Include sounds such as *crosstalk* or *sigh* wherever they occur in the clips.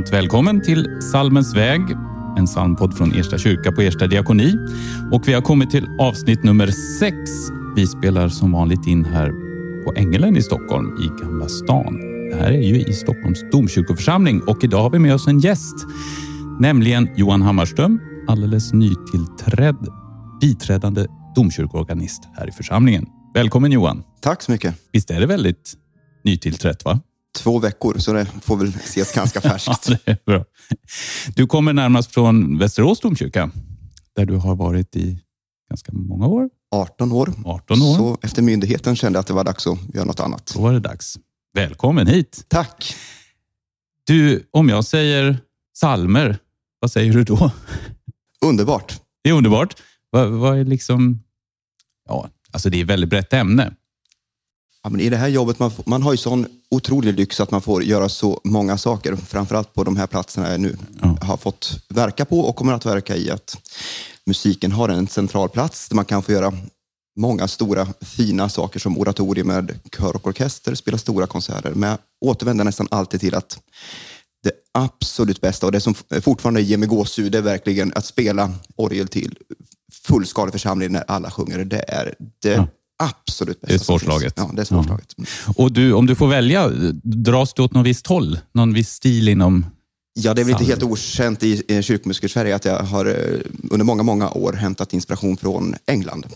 Varmt välkommen till Salmens väg, en psalmpodd från Ersta kyrka på Ersta diakoni. Och vi har kommit till avsnitt nummer sex. Vi spelar som vanligt in här på Ängelen i Stockholm i Gamla stan. Det här är ju i Stockholms domkyrkoförsamling och idag har vi med oss en gäst, nämligen Johan Hammarström, alldeles nytillträdd biträdande domkyrkoorganist här i församlingen. Välkommen Johan! Tack så mycket. Visst är det väldigt nytillträtt? va? Två veckor, så det får väl ses ganska *laughs* färskt. ja, det är bra. Du kommer närmast från Västerås domkyrka, där du har varit i ganska många år. 18 år. 18 år. Så efter myndigheten kände jag att det var dags att göra något annat. Då var det dags. Välkommen hit! Tack! Du, om jag säger salmer, vad säger du då? Underbart. Det är underbart. Vad, vad är liksom... Ja, alltså det är ett väldigt brett ämne. Ja, men I det här jobbet, man, man har ju sån otrolig lyx att man får göra så många saker. Framförallt på de här platserna jag nu Ja. har fått verka på och kommer att verka i. Att musiken har en central plats där man kan få göra många stora fina saker som oratorium med kör och orkester, spela stora konserter. Men jag återvänder nästan alltid till att det absolut bästa och det som fortfarande ger mig gåshud är verkligen att spela orgel till fullskalig församling när alla sjunger. Det är det Ja. Absolut bästa Det är svårslaget. Ja, det är svårslaget. Och du, om du får välja, dras du åt något visst håll? Någon viss stil inom... Ja, det är väl inte helt okänt i kyrkomusiker-Sverige att jag har eh, under många, många år hämtat inspiration från England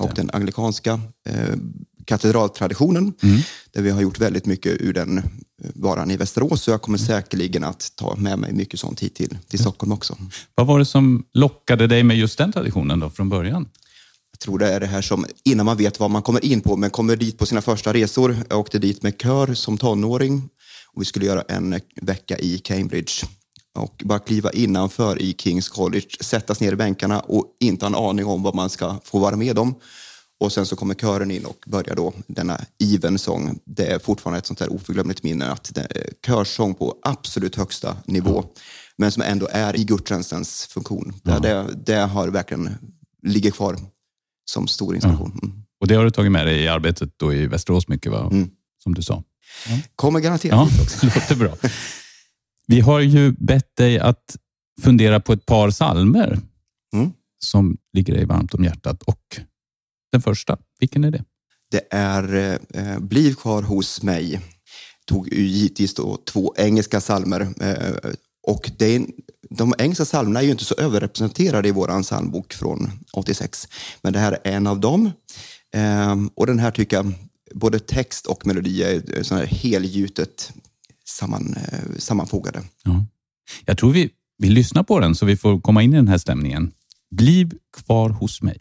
och den anglikanska eh, katedraltraditionen Mm. där vi har gjort väldigt mycket ur den eh, varan i Västerås. Så jag kommer säkerligen att ta med mig mycket sånt hit till, till Stockholm också. Vad var det som lockade dig med just den traditionen då från början? Tror det är det här som, innan man vet vad man kommer in på, men kommer dit på sina första resor. Jag åkte dit med kör som tonåring och vi skulle göra en vecka i Cambridge. Och bara kliva innanför i Kings College, sättas ner i bänkarna och inte ha en aning om vad man ska få vara med om. Och sen så kommer kören in och börjar då denna Even-sång. Det är fortfarande ett sånt där oförglömligt minne att det är körsång på absolut högsta nivå. Men som ändå är i gudstjänstens funktion. Det, det, det har verkligen ligger kvar som stor inspiration. Mm. Och det har du tagit med dig i arbetet då i Västerås mycket, va? Mm. som du sa? Kommer garanterat Ja, hit också. *laughs* låter bra. Vi har ju bett dig att fundera på ett par salmer Mm. som ligger dig varmt om hjärtat. Och den första, vilken är det? Det är eh, Bliv kvar hos mig. Tog ju givetvis då två engelska salmer. Eh, och det är, de engelska psalmerna är ju inte så överrepresenterade i vår psalmbok från 86. Men det här är en av dem. Eh, och den här tycker jag, både text och melodi är sån här helgjutet samman, eh, sammanfogade. Ja. Jag tror vi, vi lyssnar på den så vi får komma in i den här stämningen. Bliv kvar hos mig.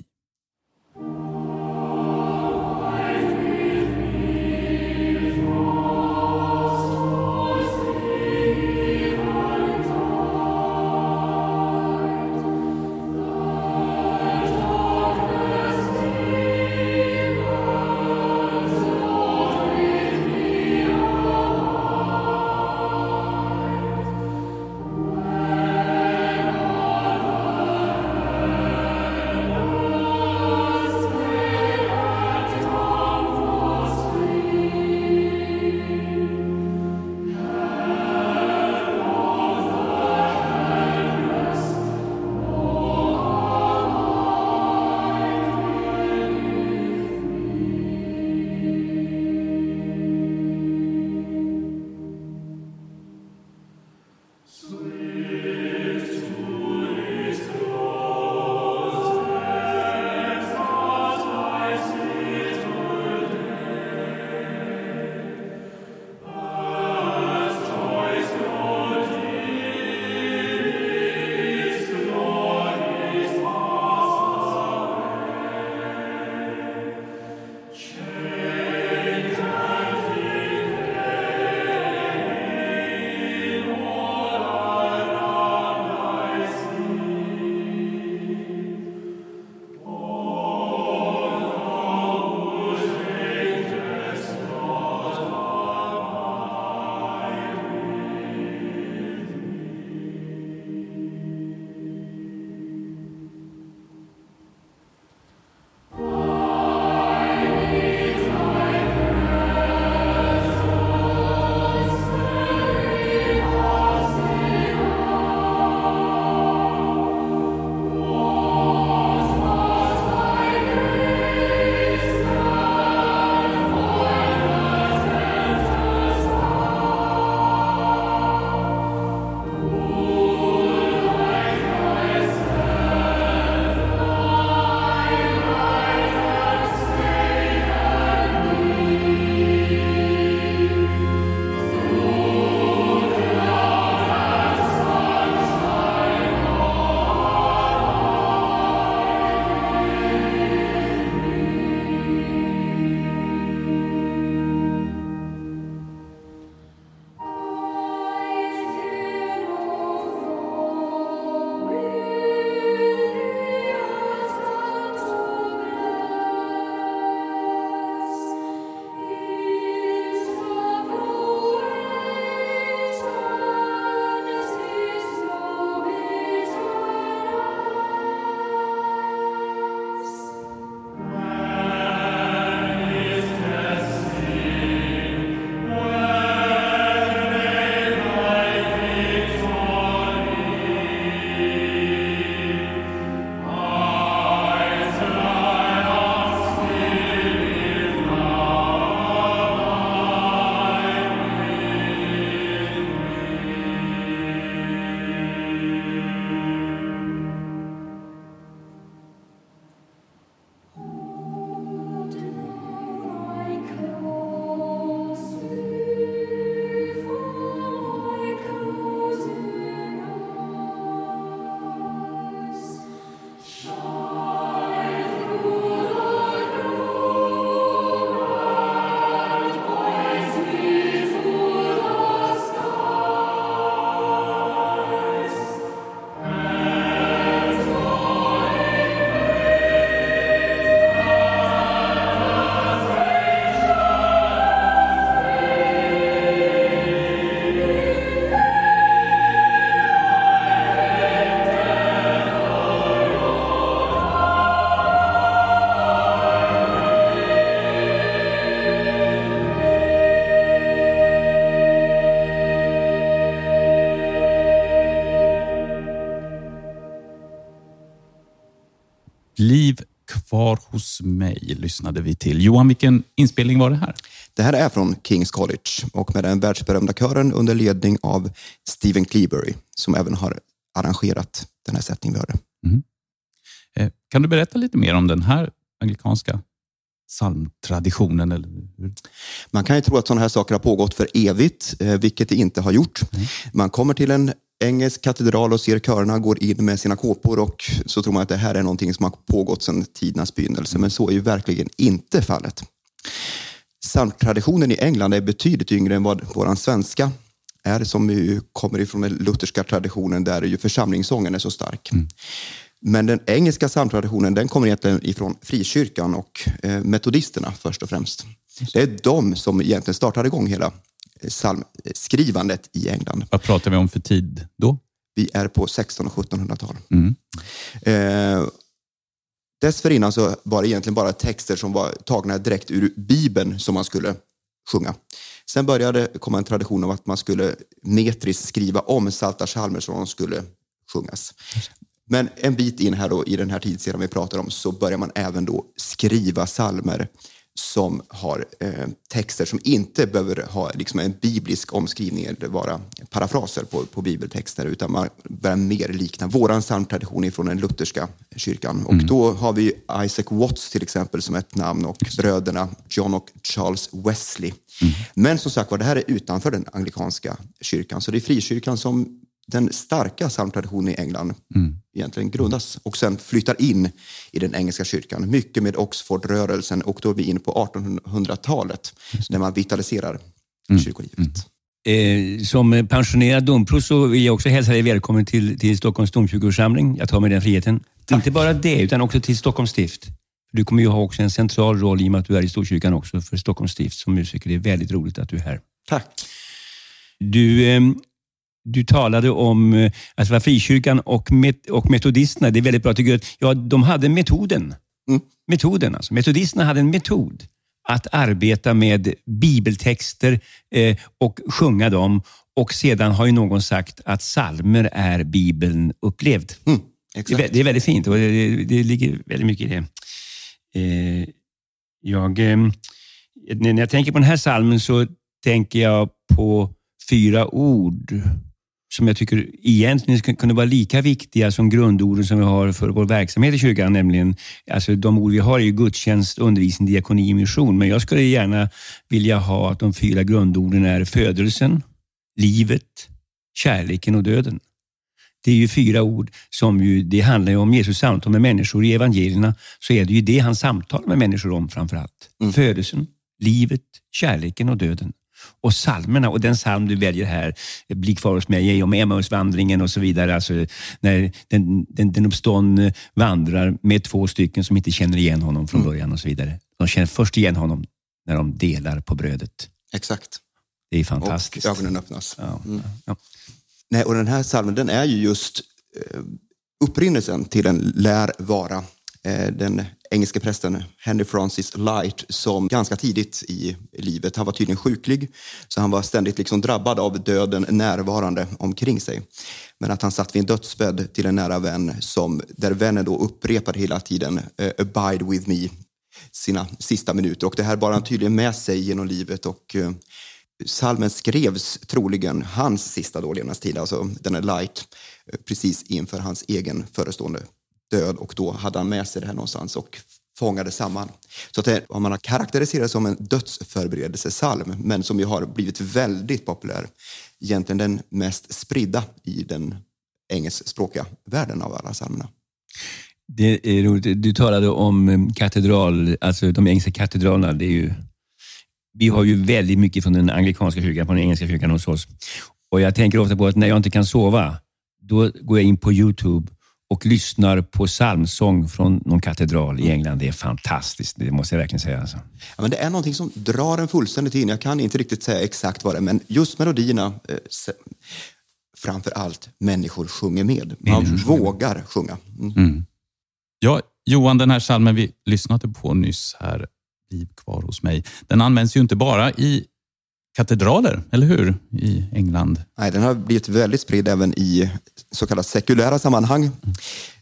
Hos mig lyssnade vi till. Johan, vilken inspelning var det här? Det här är från Kings College och med den världsberömda kören under ledning av Stephen Cleabury som även har arrangerat den här sättningen vi hörde. Mm. Eh, kan du berätta lite mer om den här anglikanska psalmtraditionen? Eller hur? Man kan ju tro att sådana här saker har pågått för evigt, eh, vilket det inte har gjort. Mm. Man kommer till en engelsk katedral och ser körerna går in med sina kåpor och så tror man att det här är någonting som har pågått sedan tidernas begynnelse. Men så är ju verkligen inte fallet. Psalmtraditionen i England är betydligt yngre än vad vår svenska är som ju kommer ifrån den lutherska traditionen där ju församlingssången är så stark. Mm. Men den engelska psalmtraditionen den kommer egentligen ifrån frikyrkan och eh, metodisterna först och främst. Det är de som egentligen startade igång hela psalmskrivandet i England. Vad pratar vi om för tid då? Vi är på 1600 och 1700-tal. Mm. Eh, dessförinnan så var det egentligen bara texter som var tagna direkt ur Bibeln som man skulle sjunga. Sen började komma en tradition av att man skulle metriskt skriva om salta psalmer som de skulle sjungas. Men en bit in här då, i den här tidsserien vi pratar om så börjar man även då skriva salmer som har eh, texter som inte behöver ha liksom en biblisk omskrivning eller vara parafraser på, på bibeltexter utan man börjar mer likna våran psalmtradition från den lutherska kyrkan. Och mm. då har vi Isaac Watts till exempel som ett namn och bröderna John och Charles Wesley. Mm. Men som sagt var, det här är utanför den anglikanska kyrkan så det är frikyrkan som den starka psalmtraditionen i England mm. egentligen grundas och sen flyttar in i den engelska kyrkan. Mycket med Oxfordrörelsen och då är vi in på 1800-talet när man vitaliserar mm. kyrkolivet. Mm. Eh, som pensionerad domprost så vill jag också hälsa dig välkommen till, till Stockholms domkyrkoförsamling. Jag tar mig den friheten. Tack. Inte bara det, utan också till Stockholms stift. Du kommer ju ha också en central roll i och med att du är i Storkyrkan också för Stockholms stift som musiker. Det är väldigt roligt att du är här. Tack. Du, eh, du talade om alltså frikyrkan och, met, och metodisterna. Det är väldigt bra. Tycker att, ja, de hade metoden. Mm. Metoden alltså. Metodisterna hade en metod att arbeta med bibeltexter eh, och sjunga dem. Och sedan har ju någon sagt att salmer är Bibeln upplevd. Mm, det, är, det, är, väldigt fint och det, det, ligger väldigt mycket i det. Eh, jag, eh, när jag tänker på den här salmen så tänker jag på fyra ord som jag tycker egentligen kunde vara lika viktiga som grundorden som vi har för vår verksamhet i kyrkan. Nämligen, alltså de ord vi har är ju gudstjänst, undervisning, diakoni mission. Men jag skulle gärna vilja ha att de fyra grundorden är födelsen, livet, kärleken och döden. Det är ju fyra ord som ju, det handlar om Jesus samtal med människor. I evangelierna så är det ju det han samtalar med människor om framför allt. Mm. Födelsen, livet, kärleken och döden och salmerna och den psalm du väljer här, Bli kvar hos mig, om Emmausvandringen och så vidare. Alltså när den, den, den uppståndne vandrar med två stycken som inte känner igen honom från mm. början och så vidare. De känner först igen honom när de delar på brödet. Exakt. Det är fantastiskt. Och ögonen öppnas. Ja. Mm. Ja. Nej, och den här salmen den är ju just eh, upprinnelsen till en lär vara. Eh, den engelske prästen Henry Francis Light som ganska tidigt i livet, han var tydligen sjuklig, så han var ständigt liksom drabbad av döden närvarande omkring sig. Men att han satt vid en dödsbädd till en nära vän som, där vännen då upprepade hela tiden eh, “abide with me” sina sista minuter. Och det här bar han tydligen med sig genom livet och eh, salmen skrevs troligen hans sista levnadstid, alltså den är light, precis inför hans egen förestående död och då hade han med sig det här någonstans och fångade samman. Så att det, man har karaktäriserat som en dödsförberedelsesalm men som ju har blivit väldigt populär. Egentligen den mest spridda i den engelskspråkiga världen av alla psalmerna. Det är roligt. Du talade om eh, katedral, alltså de engelska katedralerna. Det är ju, vi har ju väldigt mycket från den anglikanska kyrkan, från den engelska kyrkan hos oss. Och Jag tänker ofta på att när jag inte kan sova, då går jag in på Youtube och lyssnar på psalmsång från någon katedral i England. Det är fantastiskt, det måste jag verkligen säga. Alltså. Ja, men det är någonting som drar en fullständigt in. Jag kan inte riktigt säga exakt vad det är, men just melodierna, eh, framför allt människor sjunger med. Man människor vågar sjunga. Mm. Mm. Ja, Johan, den här salmen vi lyssnade på nyss här, Liv kvar hos mig, den används ju inte bara i katedraler, eller hur? I England. Nej, den har blivit väldigt spridd även i så kallade sekulära sammanhang.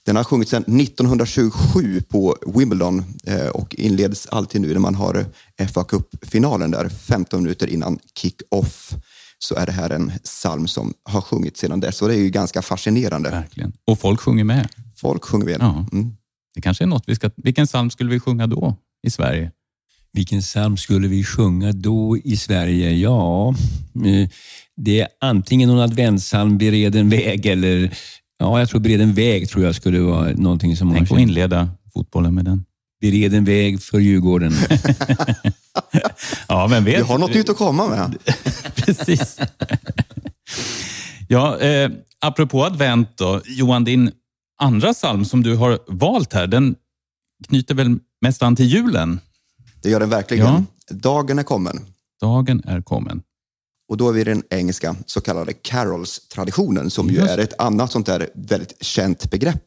Den har sjungits sedan 1927 på Wimbledon eh, och inleds alltid nu när man har FA Cup-finalen där 15 minuter innan kick-off så är det här en psalm som har sjungits sedan dess och det är ju ganska fascinerande. Verkligen. Och folk sjunger med. Folk sjunger med. Ja. Mm. Det kanske är något vi ska... Vilken psalm skulle vi sjunga då i Sverige? Vilken psalm skulle vi sjunga då i Sverige? Ja, eh, det är antingen någon adventssalm, Bered en väg, eller ja, jag tror Bered en väg tror jag skulle vara någonting som Tänk att inleda fotbollen med den. Bered en väg för Djurgården. *laughs* ja, vem vet? Du har något nytt att komma med. *laughs* Precis. ja, eh, apropå advent då. Johan, din andra psalm som du har valt här, den knyter väl mest an till julen? Det gör den verkligen. Ja. Dagen är kommen. Dagen är kommen. Och då är vi den engelska så kallade carols-traditionen som Just. ju är ett annat sånt där väldigt känt begrepp.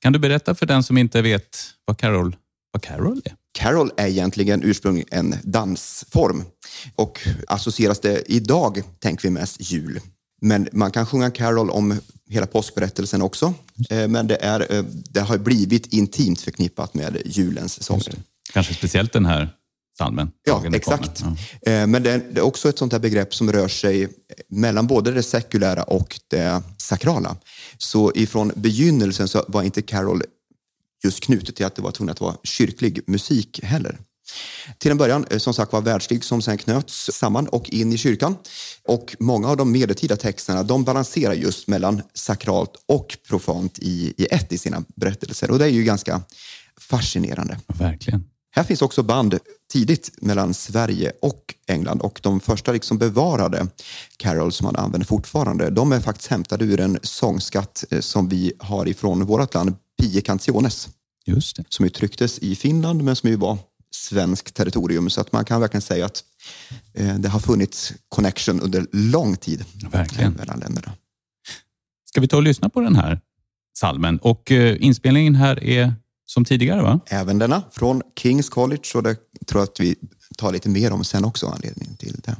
Kan du berätta för den som inte vet vad carol, vad carol är? Carol är egentligen ursprungligen en dansform och associeras det idag tänker vi mest jul. Men man kan sjunga carol om hela påskberättelsen också. Eh, men det, är, eh, det har blivit intimt förknippat med julens sånger. Kanske speciellt den här salmen. Ja, exakt. Ja. Eh, men det är också ett sånt här begrepp som rör sig mellan både det sekulära och det sakrala. Så ifrån begynnelsen så var inte Carol just knutet till att det var tvunget att vara kyrklig musik heller. Till en början som sagt var världslig som sen knöts samman och in i kyrkan. Och många av de medeltida texterna de balanserar just mellan sakralt och profant i, i ett i sina berättelser. Och det är ju ganska fascinerande. Verkligen. Här finns också band tidigt mellan Sverige och England och de första liksom bevarade carols som man använder fortfarande, de är faktiskt hämtade ur en sångskatt eh, som vi har ifrån vårt land, Pie Canciones. Just det. Som ju trycktes i Finland men som ju var svenskt territorium. Så att man kan verkligen säga att eh, det har funnits connection under lång tid verkligen. mellan länderna. Ska vi ta och lyssna på den här salmen? Och eh, inspelningen här är som tidigare va? Även denna från Kings College och det tror jag att vi tar lite mer om sen också, anledningen till det.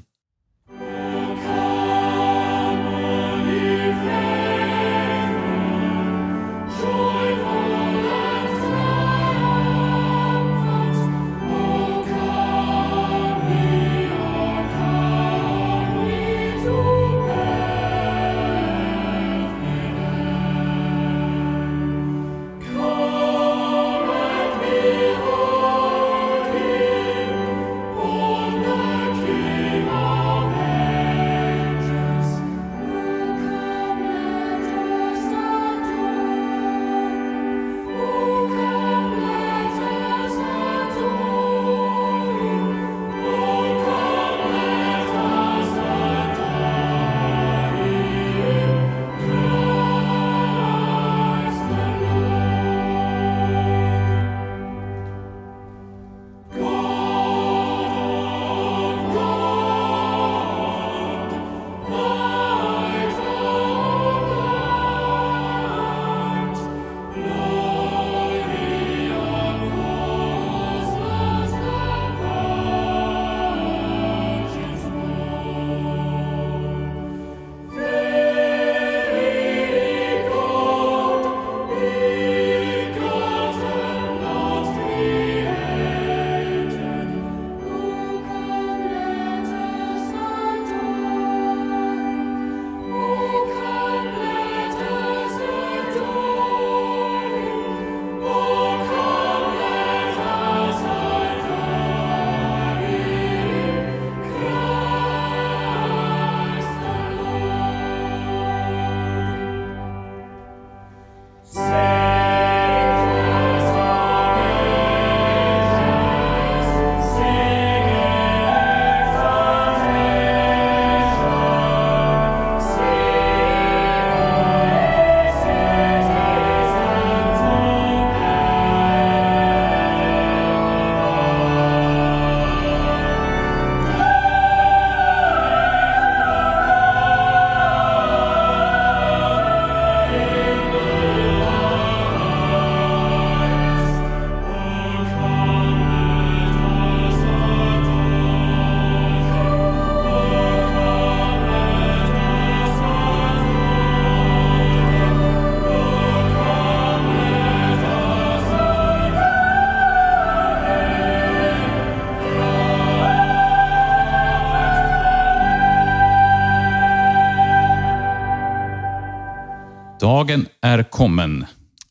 Välkommen.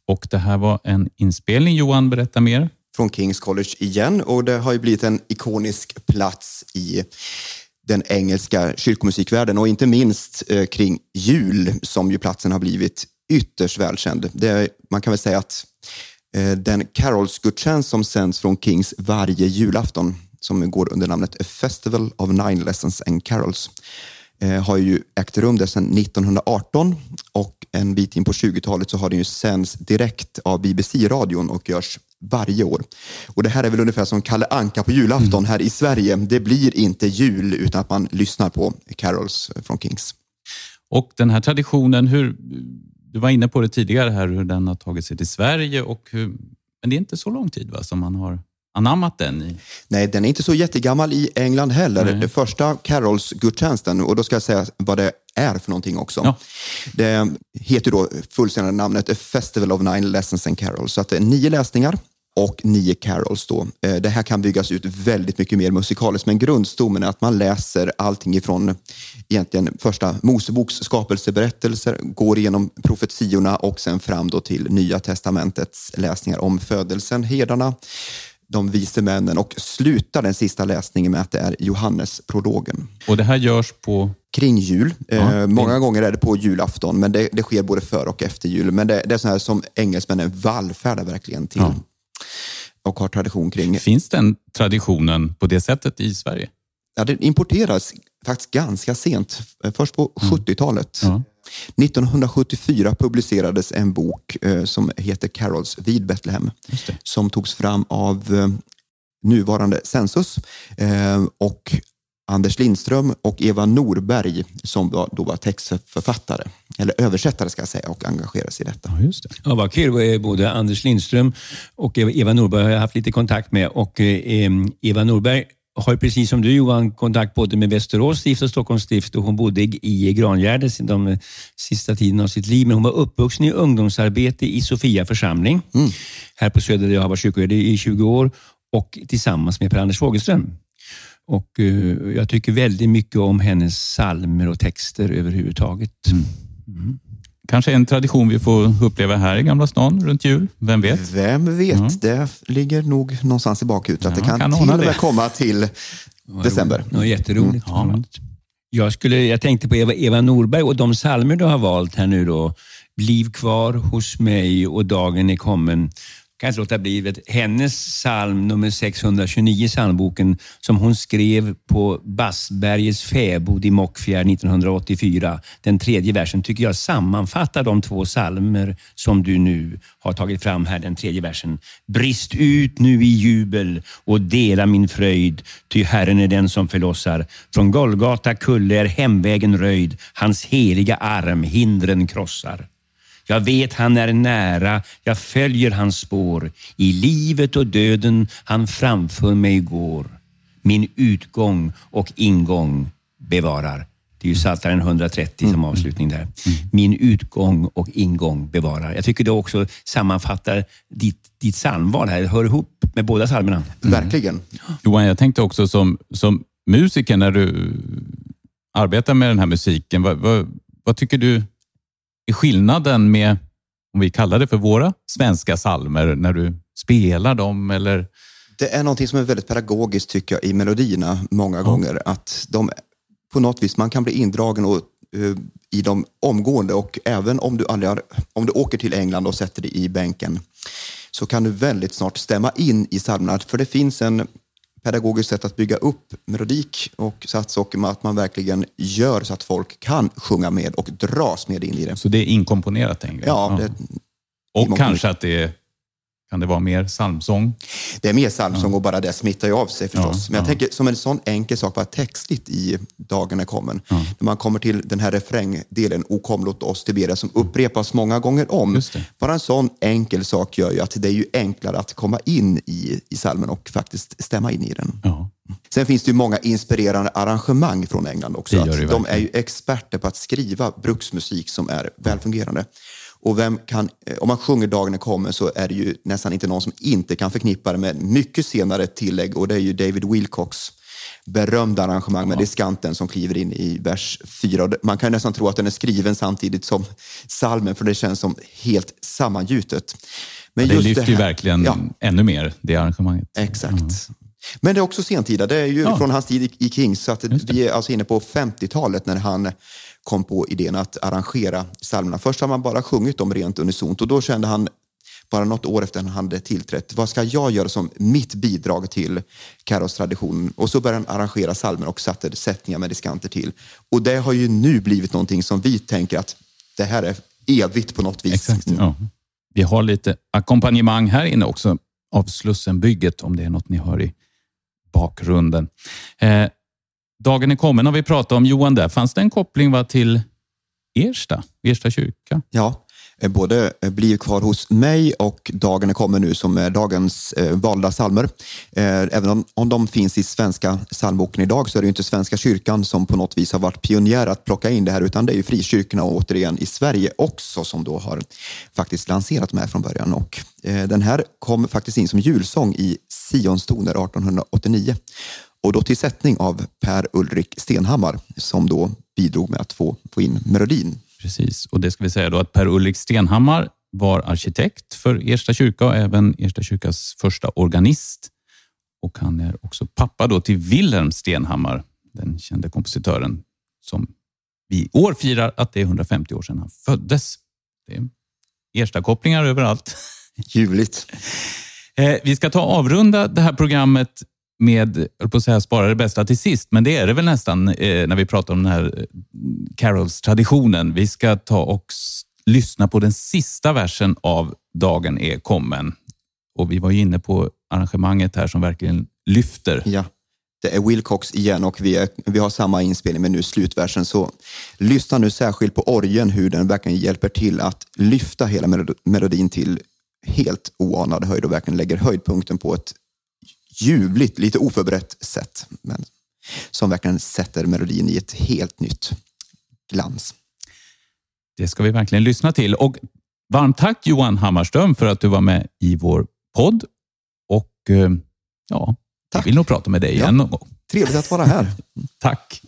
Och det här var en inspelning. Johan, berätta mer. Från Kings College igen och det har ju blivit en ikonisk plats i den engelska kyrkomusikvärlden och inte minst eh, kring jul som ju platsen har blivit ytterst välkänd. Det, man kan väl säga att eh, den Carols-gudstjänst som sänds från Kings varje julafton som går under namnet A Festival of Nine Lessons and Carols har ju ägt rum där sedan 1918 och en bit in på 20-talet så har den ju sänds direkt av BBC-radion och görs varje år. Och Det här är väl ungefär som Kalle Anka på julafton mm. här i Sverige. Det blir inte jul utan att man lyssnar på carols från Kings. Och den här traditionen, hur, du var inne på det tidigare här, hur den har tagit sig till Sverige och hur, men det är inte så lång tid va, som man har anammat den? I... Nej, den är inte så jättegammal i England heller. Nej. första Carols-gudstjänsten, och då ska jag säga vad det är för någonting också. Ja. Det heter då fullständiga namnet A Festival of Nine Lessons and Carols. Så att det är nio läsningar och nio carols. Då. Eh, det här kan byggas ut väldigt mycket mer musikaliskt, men grundstommen är att man läser allting ifrån egentligen första Moseboks skapelseberättelser, går igenom profetiorna och sen fram då till Nya testamentets läsningar om födelsen, herdarna, de vise männen och slutar den sista läsningen med att det är Johannes-prologen. Och det här görs på? Kring jul. Ja, eh, många gånger är det på julafton, men det, det sker både före och efter jul. Men det, det är så här som engelsmännen vallfärdar verkligen till. Ja och har tradition kring. Finns den traditionen på det sättet i Sverige? Ja, den importeras faktiskt ganska sent, först på mm. 70-talet. Ja. 1974 publicerades en bok eh, som heter Carols vid Betlehem som togs fram av eh, nuvarande Census eh, och Anders Lindström och Eva Norberg som då, då var textförfattare, eller översättare ska jag säga, och engagerade sig i detta. Ja, just det. Ja, vad kul. Både Anders Lindström och Eva Norberg har jag haft lite kontakt med. Och eh, Eva Norberg har precis som du Johan kontakt både med Västerås stift och Stockholms stift och hon bodde i Grangärde de sista tiden av sitt liv. Men hon var uppvuxen i ungdomsarbete i Sofia församling mm. här på Söder där jag har varit kyrkoherde i 20 år och tillsammans med Per-Anders Fogelström. Och uh, Jag tycker väldigt mycket om hennes salmer och texter överhuvudtaget. Mm. Kanske en tradition vi får uppleva här i Gamla stan runt jul. Vem vet? Vem vet? Mm. Det ligger nog någonstans i bakhuvudet. Ja, det kan, kan till och med komma till december. Ja, jätteroligt. Mm. Ja. Jag, skulle, jag tänkte på Eva, Eva Norberg och de salmer du har valt här nu då. Bliv kvar hos mig och dagen är kommen kan inte låta bli. Hennes psalm nummer 629 i psalmboken som hon skrev på Bassbergets fäbod i Mockfjärd 1984. Den tredje versen tycker jag sammanfattar de två psalmer som du nu har tagit fram här. Den tredje versen. Brist ut nu i jubel och dela min fröjd, ty Herren är den som förlossar. Från Golgata kulle är hemvägen röjd, hans heliga arm hindren krossar. Jag vet han är nära, jag följer hans spår. I livet och döden han framför mig går. Min utgång och ingång bevarar. Det är ju Psaltaren 130 som mm. avslutning där. Min utgång och ingång bevarar. Jag tycker det också sammanfattar ditt, ditt psalmval här. Det hör ihop med båda psalmerna. Mm. Verkligen. Johan, jag tänkte också som, som musiker när du arbetar med den här musiken. Vad, vad, vad tycker du är skillnaden med, om vi kallar det för våra svenska salmer när du spelar dem? Eller? Det är någonting som är väldigt pedagogiskt tycker jag i melodierna många ja. gånger. Att de på något vis, man kan bli indragen och, uh, i dem omgående och även om du, aldrig har, om du åker till England och sätter dig i bänken så kan du väldigt snart stämma in i psalmerna. För det finns en pedagogiskt sätt att bygga upp melodik och sats och att man verkligen gör så att folk kan sjunga med och dras med in i det. Så det är inkomponerat? Tänker jag. Ja. Det, och kanske att det är kan det vara mer psalmsång? Det är mer psalmsång ja. och bara det smittar ju av sig förstås. Ja, Men jag ja. tänker som en sån enkel sak, bara textligt i är kommen. När man kommer till den här refrängdelen, O kom låt oss till som upprepas många gånger om. Bara en sån enkel sak gör ju att det är ju enklare att komma in i, i salmen och faktiskt stämma in i den. Sen finns det ju många inspirerande arrangemang från England också. Att de är ju experter på att skriva bruksmusik som är välfungerande. Och vem kan, eh, om man sjunger Dagen är kommen så är det ju nästan inte någon som inte kan förknippa det med mycket senare tillägg och det är ju David Wilcox berömda arrangemang med ja. diskanten som kliver in i vers 4. Man kan nästan tro att den är skriven samtidigt som salmen för det känns som helt sammangjutet. Men det lyfter det ju verkligen ja. ännu mer, det arrangemanget. Exakt. Mm. Men det är också sentida. Det är ju ja. från hans tid i Kings. Så att vi är alltså inne på 50-talet när han kom på idén att arrangera psalmerna. Först har man bara sjungit dem rent unisont och då kände han bara något år efter han hade tillträtt. Vad ska jag göra som mitt bidrag till Karos-traditionen? Och så började han arrangera psalmer och satte sättningar med diskanter till. Och det har ju nu blivit någonting som vi tänker att det här är evigt på något vis. Exakt, ja. Vi har lite ackompanjemang här inne också av Slussenbygget om det är något ni hör i bakgrunden. Eh, dagen är kommen har vi pratat om. Johan, där fanns det en koppling va, till Ersta, Ersta kyrka? Ja, eh, både eh, Bli kvar hos mig och Dagen är kommen nu som är dagens eh, valda salmer. Eh, även om, om de finns i Svenska psalmboken idag så är det inte Svenska kyrkan som på något vis har varit pionjär att plocka in det här utan det är ju frikyrkorna och återigen i Sverige också som då har faktiskt lanserat här från början. Och, den här kom faktiskt in som julsång i Sionstoner 1889 och då till sättning av Per Ulrik Stenhammar som då bidrog med att få, få in melodin Precis, och det ska vi säga då att Per-Ulrik Stenhammar var arkitekt för Ersta kyrka och även Ersta kyrkas första organist. Och han är också pappa då till Wilhelm Stenhammar, den kände kompositören som vi i år firar att det är 150 år sedan han föddes. Det är Ersta-kopplingar överallt. Ljuvligt. Eh, vi ska ta avrunda det här programmet med, jag på att säga spara det bästa till sist, men det är det väl nästan eh, när vi pratar om den här eh, Carols-traditionen. Vi ska ta och lyssna på den sista versen av Dagen är kommen. Och vi var ju inne på arrangemanget här som verkligen lyfter. Ja, det är Wilcox igen och vi, är, vi har samma inspelning men nu slutversen. Så lyssna nu särskilt på orgen hur den verkligen hjälper till att lyfta hela melodin till helt oanad höjd och verkligen lägger höjdpunkten på ett ljuvligt, lite oförberett sätt. Men som verkligen sätter melodin i ett helt nytt glans. Det ska vi verkligen lyssna till. Och varmt tack Johan Hammarström för att du var med i vår podd. Och eh, ja, tack. vi vill nog prata med dig igen ja. någon gång. Trevligt att vara här. *laughs* tack.